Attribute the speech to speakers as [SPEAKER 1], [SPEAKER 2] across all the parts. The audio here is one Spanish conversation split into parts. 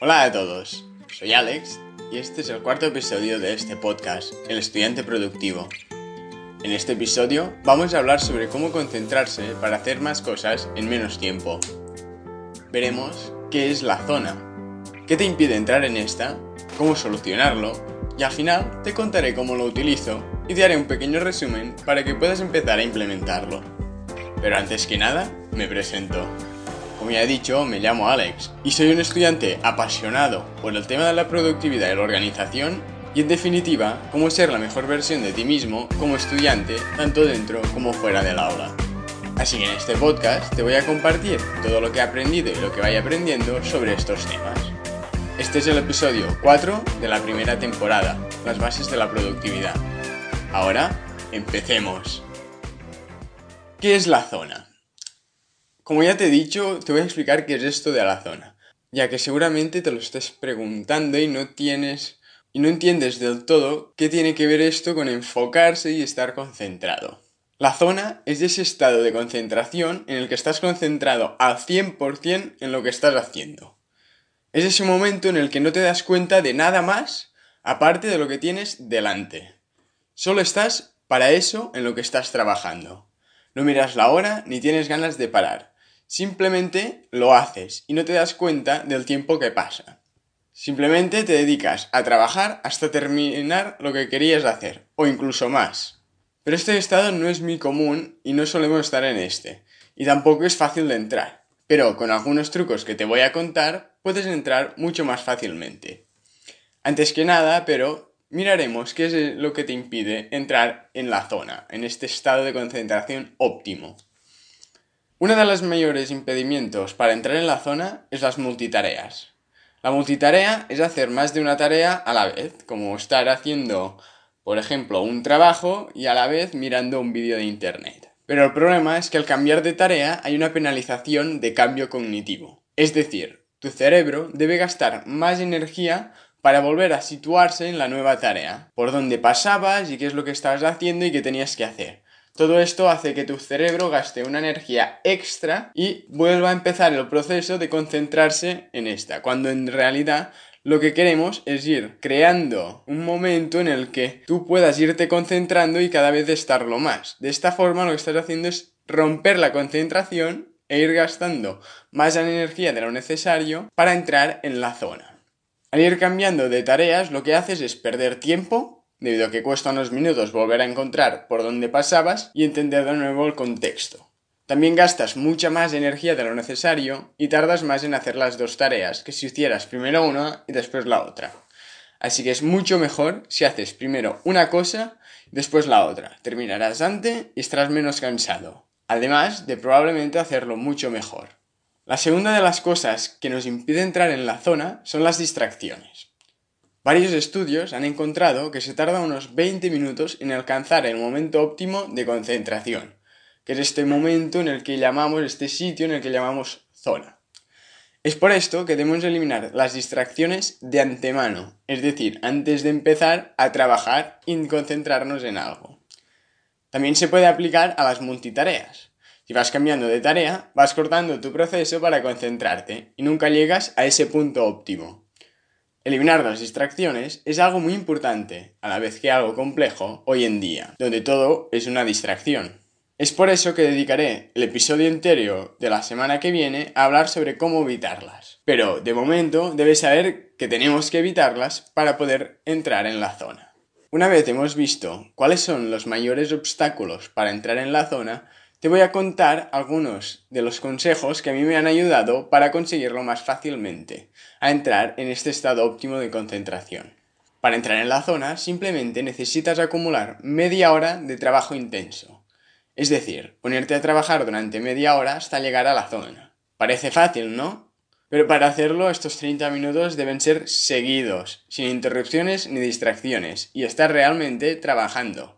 [SPEAKER 1] Hola a todos, soy Alex y este es el cuarto episodio de este podcast, El estudiante productivo. En este episodio vamos a hablar sobre cómo concentrarse para hacer más cosas en menos tiempo. Veremos qué es la zona, qué te impide entrar en esta, cómo solucionarlo y al final te contaré cómo lo utilizo y te haré un pequeño resumen para que puedas empezar a implementarlo. Pero antes que nada, me presento. Como ya he dicho, me llamo Alex y soy un estudiante apasionado por el tema de la productividad y la organización y en definitiva, cómo ser la mejor versión de ti mismo como estudiante, tanto dentro como fuera del aula. Así que en este podcast te voy a compartir todo lo que he aprendido y lo que vaya aprendiendo sobre estos temas. Este es el episodio 4 de la primera temporada, las bases de la productividad. Ahora, empecemos. ¿Qué es la zona? Como ya te he dicho, te voy a explicar qué es esto de la zona, ya que seguramente te lo estés preguntando y no tienes y no entiendes del todo qué tiene que ver esto con enfocarse y estar concentrado. La zona es ese estado de concentración en el que estás concentrado al 100% en lo que estás haciendo. Es ese momento en el que no te das cuenta de nada más aparte de lo que tienes delante. Solo estás para eso en lo que estás trabajando. No miras la hora ni tienes ganas de parar. Simplemente lo haces y no te das cuenta del tiempo que pasa. Simplemente te dedicas a trabajar hasta terminar lo que querías hacer, o incluso más. Pero este estado no es muy común y no solemos estar en este, y tampoco es fácil de entrar. Pero con algunos trucos que te voy a contar, puedes entrar mucho más fácilmente. Antes que nada, pero, miraremos qué es lo que te impide entrar en la zona, en este estado de concentración óptimo. Uno de los mayores impedimentos para entrar en la zona es las multitareas. La multitarea es hacer más de una tarea a la vez, como estar haciendo, por ejemplo, un trabajo y a la vez mirando un vídeo de internet. Pero el problema es que al cambiar de tarea hay una penalización de cambio cognitivo. Es decir, tu cerebro debe gastar más energía para volver a situarse en la nueva tarea, por dónde pasabas y qué es lo que estabas haciendo y qué tenías que hacer. Todo esto hace que tu cerebro gaste una energía extra y vuelva a empezar el proceso de concentrarse en esta, cuando en realidad lo que queremos es ir creando un momento en el que tú puedas irte concentrando y cada vez estarlo más. De esta forma lo que estás haciendo es romper la concentración e ir gastando más energía de lo necesario para entrar en la zona. Al ir cambiando de tareas lo que haces es perder tiempo debido a que cuesta unos minutos volver a encontrar por dónde pasabas y entender de nuevo el contexto. También gastas mucha más energía de lo necesario y tardas más en hacer las dos tareas que si hicieras primero una y después la otra. Así que es mucho mejor si haces primero una cosa y después la otra. Terminarás antes y estarás menos cansado. Además de probablemente hacerlo mucho mejor. La segunda de las cosas que nos impide entrar en la zona son las distracciones. Varios estudios han encontrado que se tarda unos 20 minutos en alcanzar el momento óptimo de concentración, que es este momento en el que llamamos, este sitio en el que llamamos zona. Es por esto que debemos eliminar las distracciones de antemano, es decir, antes de empezar a trabajar y concentrarnos en algo. También se puede aplicar a las multitareas. Si vas cambiando de tarea, vas cortando tu proceso para concentrarte y nunca llegas a ese punto óptimo. Eliminar las distracciones es algo muy importante, a la vez que algo complejo hoy en día, donde todo es una distracción. Es por eso que dedicaré el episodio entero de la semana que viene a hablar sobre cómo evitarlas. Pero de momento debes saber que tenemos que evitarlas para poder entrar en la zona. Una vez hemos visto cuáles son los mayores obstáculos para entrar en la zona, te voy a contar algunos de los consejos que a mí me han ayudado para conseguirlo más fácilmente, a entrar en este estado óptimo de concentración. Para entrar en la zona simplemente necesitas acumular media hora de trabajo intenso. Es decir, ponerte a trabajar durante media hora hasta llegar a la zona. Parece fácil, ¿no? Pero para hacerlo estos 30 minutos deben ser seguidos, sin interrupciones ni distracciones, y estar realmente trabajando.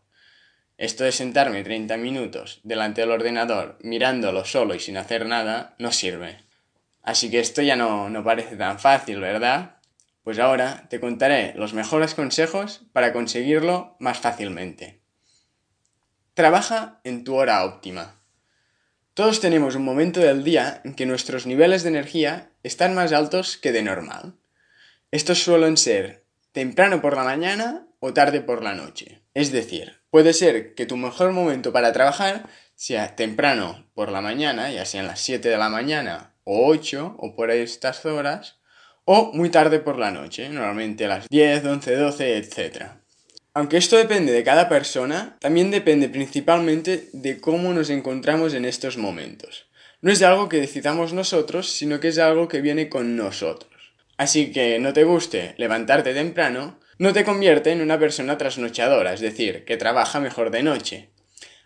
[SPEAKER 1] Esto de sentarme 30 minutos delante del ordenador mirándolo solo y sin hacer nada no sirve. Así que esto ya no, no parece tan fácil, ¿verdad? Pues ahora te contaré los mejores consejos para conseguirlo más fácilmente. Trabaja en tu hora óptima. Todos tenemos un momento del día en que nuestros niveles de energía están más altos que de normal. Estos suelen ser temprano por la mañana o tarde por la noche. Es decir, puede ser que tu mejor momento para trabajar sea temprano por la mañana, ya sean las 7 de la mañana o 8 o por estas horas, o muy tarde por la noche, normalmente a las 10, 11, 12, etc. Aunque esto depende de cada persona, también depende principalmente de cómo nos encontramos en estos momentos. No es algo que decidamos nosotros, sino que es algo que viene con nosotros. Así que no te guste levantarte temprano, no te convierte en una persona trasnochadora, es decir, que trabaja mejor de noche.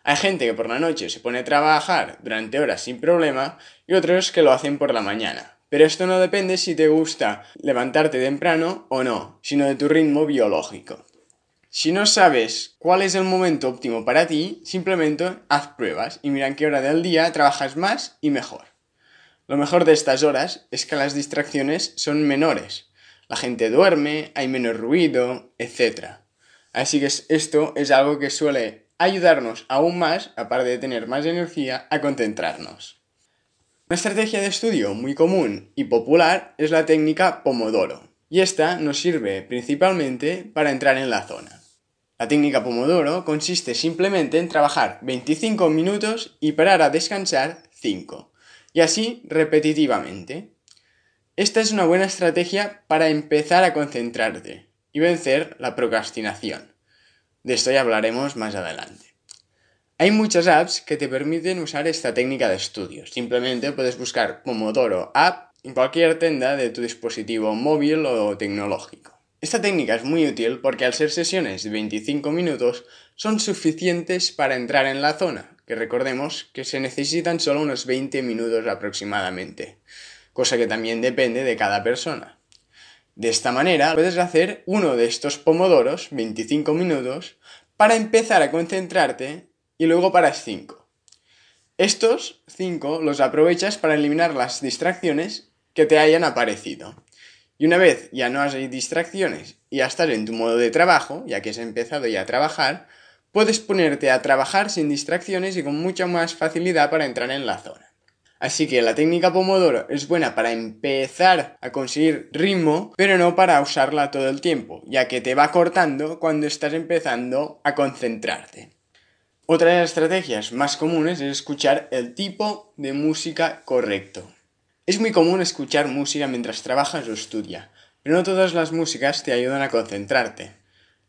[SPEAKER 1] Hay gente que por la noche se pone a trabajar durante horas sin problema y otros que lo hacen por la mañana. Pero esto no depende si te gusta levantarte temprano o no, sino de tu ritmo biológico. Si no sabes cuál es el momento óptimo para ti, simplemente haz pruebas y mira en qué hora del día trabajas más y mejor. Lo mejor de estas horas es que las distracciones son menores. La gente duerme, hay menos ruido, etc. Así que esto es algo que suele ayudarnos aún más, aparte de tener más energía, a concentrarnos. Una estrategia de estudio muy común y popular es la técnica Pomodoro, y esta nos sirve principalmente para entrar en la zona. La técnica Pomodoro consiste simplemente en trabajar 25 minutos y parar a descansar 5, y así repetitivamente. Esta es una buena estrategia para empezar a concentrarte y vencer la procrastinación. De esto ya hablaremos más adelante. Hay muchas apps que te permiten usar esta técnica de estudio. Simplemente puedes buscar Pomodoro App en cualquier tienda de tu dispositivo móvil o tecnológico. Esta técnica es muy útil porque al ser sesiones de 25 minutos son suficientes para entrar en la zona, que recordemos que se necesitan solo unos 20 minutos aproximadamente, cosa que también depende de cada persona. De esta manera puedes hacer uno de estos pomodoros, 25 minutos, para empezar a concentrarte y luego paras 5. Estos 5 los aprovechas para eliminar las distracciones que te hayan aparecido. Y una vez ya no hay distracciones y ya estás en tu modo de trabajo, ya que has empezado ya a trabajar, puedes ponerte a trabajar sin distracciones y con mucha más facilidad para entrar en la zona. Así que la técnica Pomodoro es buena para empezar a conseguir ritmo, pero no para usarla todo el tiempo, ya que te va cortando cuando estás empezando a concentrarte. Otra de las estrategias más comunes es escuchar el tipo de música correcto. Es muy común escuchar música mientras trabajas o estudias, pero no todas las músicas te ayudan a concentrarte.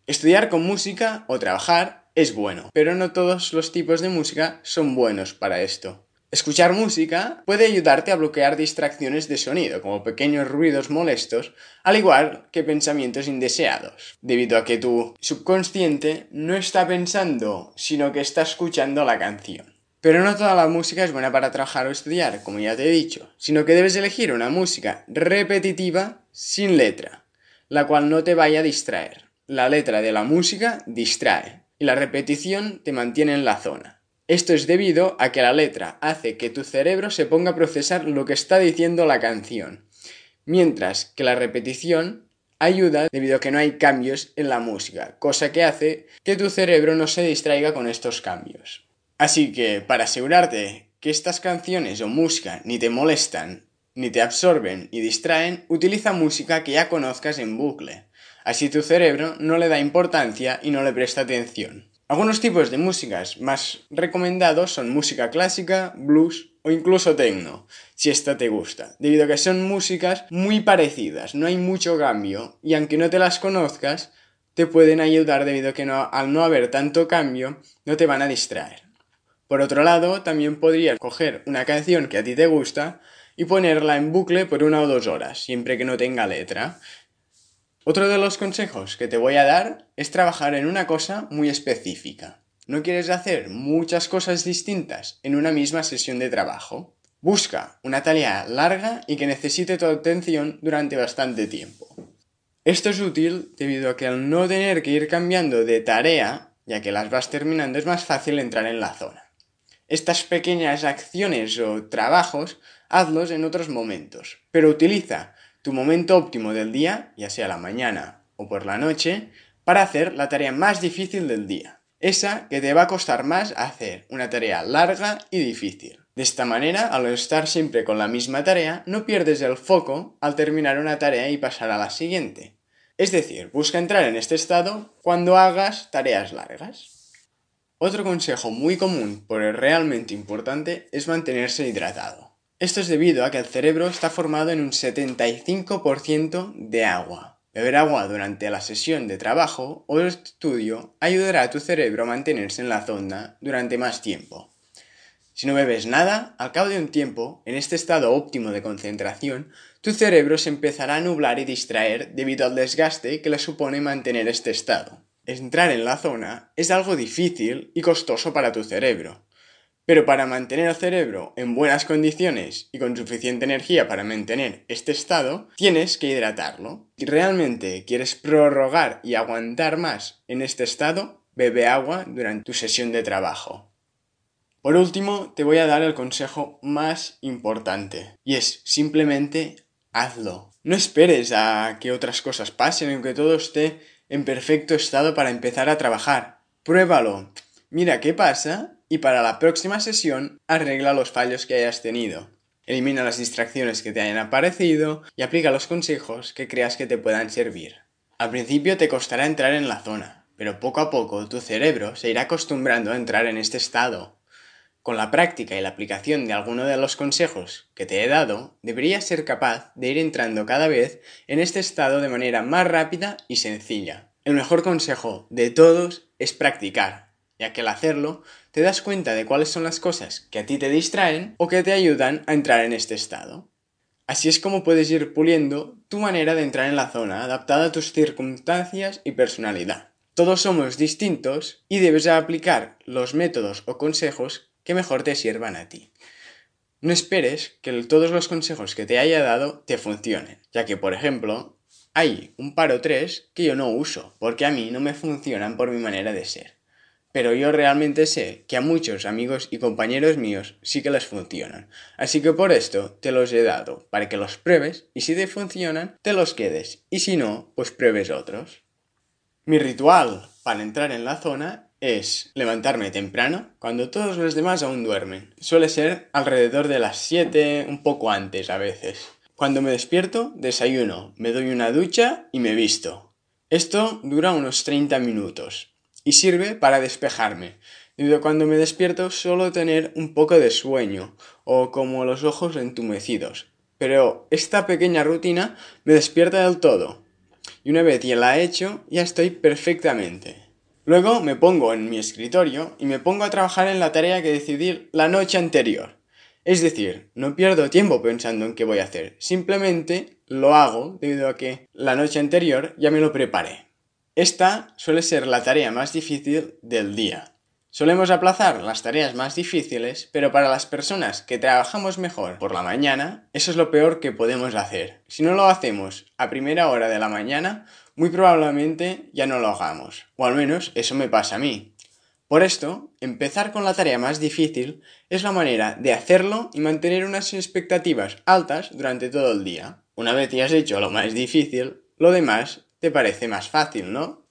[SPEAKER 1] Estudiar con música o trabajar es bueno, pero no todos los tipos de música son buenos para esto. Escuchar música puede ayudarte a bloquear distracciones de sonido, como pequeños ruidos molestos, al igual que pensamientos indeseados, debido a que tu subconsciente no está pensando, sino que está escuchando la canción. Pero no toda la música es buena para trabajar o estudiar, como ya te he dicho, sino que debes elegir una música repetitiva sin letra, la cual no te vaya a distraer. La letra de la música distrae y la repetición te mantiene en la zona. Esto es debido a que la letra hace que tu cerebro se ponga a procesar lo que está diciendo la canción, mientras que la repetición ayuda debido a que no hay cambios en la música, cosa que hace que tu cerebro no se distraiga con estos cambios. Así que, para asegurarte que estas canciones o música ni te molestan, ni te absorben y distraen, utiliza música que ya conozcas en bucle. Así tu cerebro no le da importancia y no le presta atención. Algunos tipos de músicas más recomendados son música clásica, blues o incluso techno, si esta te gusta, debido a que son músicas muy parecidas, no hay mucho cambio y aunque no te las conozcas, te pueden ayudar debido a que al no haber tanto cambio, no te van a distraer. Por otro lado, también podrías coger una canción que a ti te gusta y ponerla en bucle por una o dos horas, siempre que no tenga letra. Otro de los consejos que te voy a dar es trabajar en una cosa muy específica. No quieres hacer muchas cosas distintas en una misma sesión de trabajo. Busca una tarea larga y que necesite tu atención durante bastante tiempo. Esto es útil debido a que al no tener que ir cambiando de tarea, ya que las vas terminando, es más fácil entrar en la zona. Estas pequeñas acciones o trabajos hazlos en otros momentos, pero utiliza tu momento óptimo del día, ya sea la mañana o por la noche, para hacer la tarea más difícil del día. Esa que te va a costar más hacer, una tarea larga y difícil. De esta manera, al estar siempre con la misma tarea, no pierdes el foco al terminar una tarea y pasar a la siguiente. Es decir, busca entrar en este estado cuando hagas tareas largas. Otro consejo muy común, pero realmente importante, es mantenerse hidratado. Esto es debido a que el cerebro está formado en un 75% de agua. Beber agua durante la sesión de trabajo o estudio ayudará a tu cerebro a mantenerse en la zona durante más tiempo. Si no bebes nada, al cabo de un tiempo, en este estado óptimo de concentración, tu cerebro se empezará a nublar y distraer debido al desgaste que le supone mantener este estado. Entrar en la zona es algo difícil y costoso para tu cerebro. Pero para mantener el cerebro en buenas condiciones y con suficiente energía para mantener este estado, tienes que hidratarlo. Si realmente quieres prorrogar y aguantar más en este estado, bebe agua durante tu sesión de trabajo. Por último, te voy a dar el consejo más importante, y es simplemente hazlo. No esperes a que otras cosas pasen o que todo esté en perfecto estado para empezar a trabajar. Pruébalo. Mira qué pasa y para la próxima sesión arregla los fallos que hayas tenido. Elimina las distracciones que te hayan aparecido y aplica los consejos que creas que te puedan servir. Al principio te costará entrar en la zona, pero poco a poco tu cerebro se irá acostumbrando a entrar en este estado con la práctica y la aplicación de alguno de los consejos que te he dado, deberías ser capaz de ir entrando cada vez en este estado de manera más rápida y sencilla. El mejor consejo de todos es practicar, ya que al hacerlo te das cuenta de cuáles son las cosas que a ti te distraen o que te ayudan a entrar en este estado. Así es como puedes ir puliendo tu manera de entrar en la zona, adaptada a tus circunstancias y personalidad. Todos somos distintos y debes aplicar los métodos o consejos que mejor te sirvan a ti. No esperes que todos los consejos que te haya dado te funcionen, ya que, por ejemplo, hay un paro 3 que yo no uso, porque a mí no me funcionan por mi manera de ser. Pero yo realmente sé que a muchos amigos y compañeros míos sí que les funcionan. Así que por esto te los he dado, para que los pruebes y si te funcionan, te los quedes. Y si no, pues pruebes otros. Mi ritual para entrar en la zona es levantarme temprano cuando todos los demás aún duermen. Suele ser alrededor de las 7, un poco antes a veces. Cuando me despierto, desayuno, me doy una ducha y me visto. Esto dura unos 30 minutos y sirve para despejarme. Debido cuando me despierto solo tener un poco de sueño o como los ojos entumecidos. Pero esta pequeña rutina me despierta del todo. Y una vez ya la he hecho, ya estoy perfectamente. Luego me pongo en mi escritorio y me pongo a trabajar en la tarea que decidí la noche anterior. Es decir, no pierdo tiempo pensando en qué voy a hacer, simplemente lo hago debido a que la noche anterior ya me lo preparé. Esta suele ser la tarea más difícil del día. Solemos aplazar las tareas más difíciles, pero para las personas que trabajamos mejor por la mañana, eso es lo peor que podemos hacer. Si no lo hacemos a primera hora de la mañana, muy probablemente ya no lo hagamos, o al menos eso me pasa a mí. Por esto, empezar con la tarea más difícil es la manera de hacerlo y mantener unas expectativas altas durante todo el día. Una vez que has hecho lo más difícil, lo demás te parece más fácil, ¿no?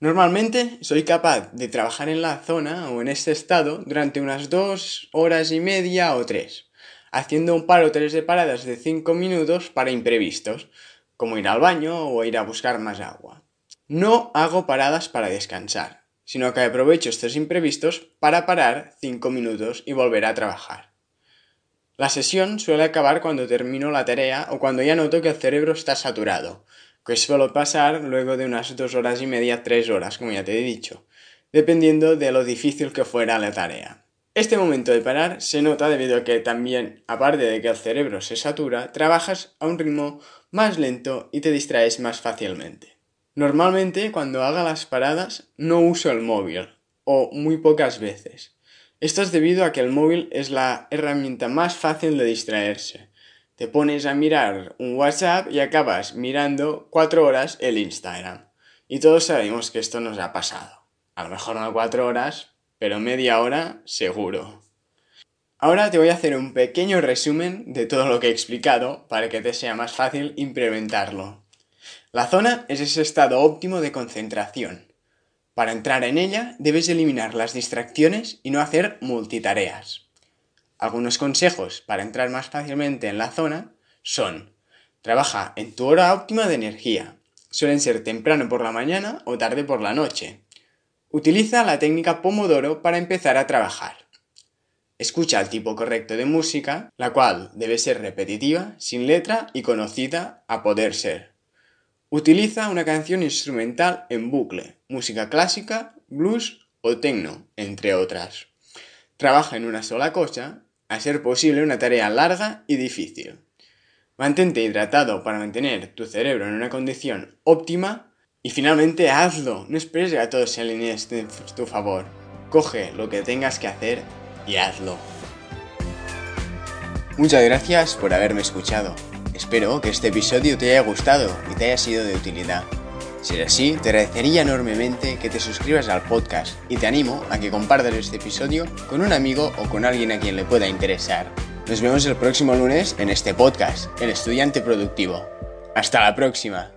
[SPEAKER 1] Normalmente soy capaz de trabajar en la zona o en este estado durante unas dos horas y media o tres, haciendo un par o tres de paradas de cinco minutos para imprevistos, como ir al baño o ir a buscar más agua. No hago paradas para descansar, sino que aprovecho estos imprevistos para parar 5 minutos y volver a trabajar. La sesión suele acabar cuando termino la tarea o cuando ya noto que el cerebro está saturado, que suele pasar luego de unas 2 horas y media, 3 horas, como ya te he dicho, dependiendo de lo difícil que fuera la tarea. Este momento de parar se nota debido a que también, aparte de que el cerebro se satura, trabajas a un ritmo más lento y te distraes más fácilmente. Normalmente cuando haga las paradas no uso el móvil, o muy pocas veces. Esto es debido a que el móvil es la herramienta más fácil de distraerse. Te pones a mirar un WhatsApp y acabas mirando cuatro horas el Instagram. Y todos sabemos que esto nos ha pasado. A lo mejor no cuatro horas, pero media hora seguro. Ahora te voy a hacer un pequeño resumen de todo lo que he explicado para que te sea más fácil implementarlo. La zona es ese estado óptimo de concentración. Para entrar en ella debes eliminar las distracciones y no hacer multitareas. Algunos consejos para entrar más fácilmente en la zona son Trabaja en tu hora óptima de energía. Suelen ser temprano por la mañana o tarde por la noche. Utiliza la técnica Pomodoro para empezar a trabajar. Escucha el tipo correcto de música, la cual debe ser repetitiva, sin letra y conocida a poder ser. Utiliza una canción instrumental en bucle, música clásica, blues o techno, entre otras. Trabaja en una sola cosa, a ser posible una tarea larga y difícil. Mantente hidratado para mantener tu cerebro en una condición óptima y finalmente hazlo. No esperes a que todo se alinee a tu favor. Coge lo que tengas que hacer y hazlo. Muchas gracias por haberme escuchado. Espero que este episodio te haya gustado y te haya sido de utilidad. Si es así, te agradecería enormemente que te suscribas al podcast y te animo a que compartas este episodio con un amigo o con alguien a quien le pueda interesar. Nos vemos el próximo lunes en este podcast, El Estudiante Productivo. Hasta la próxima.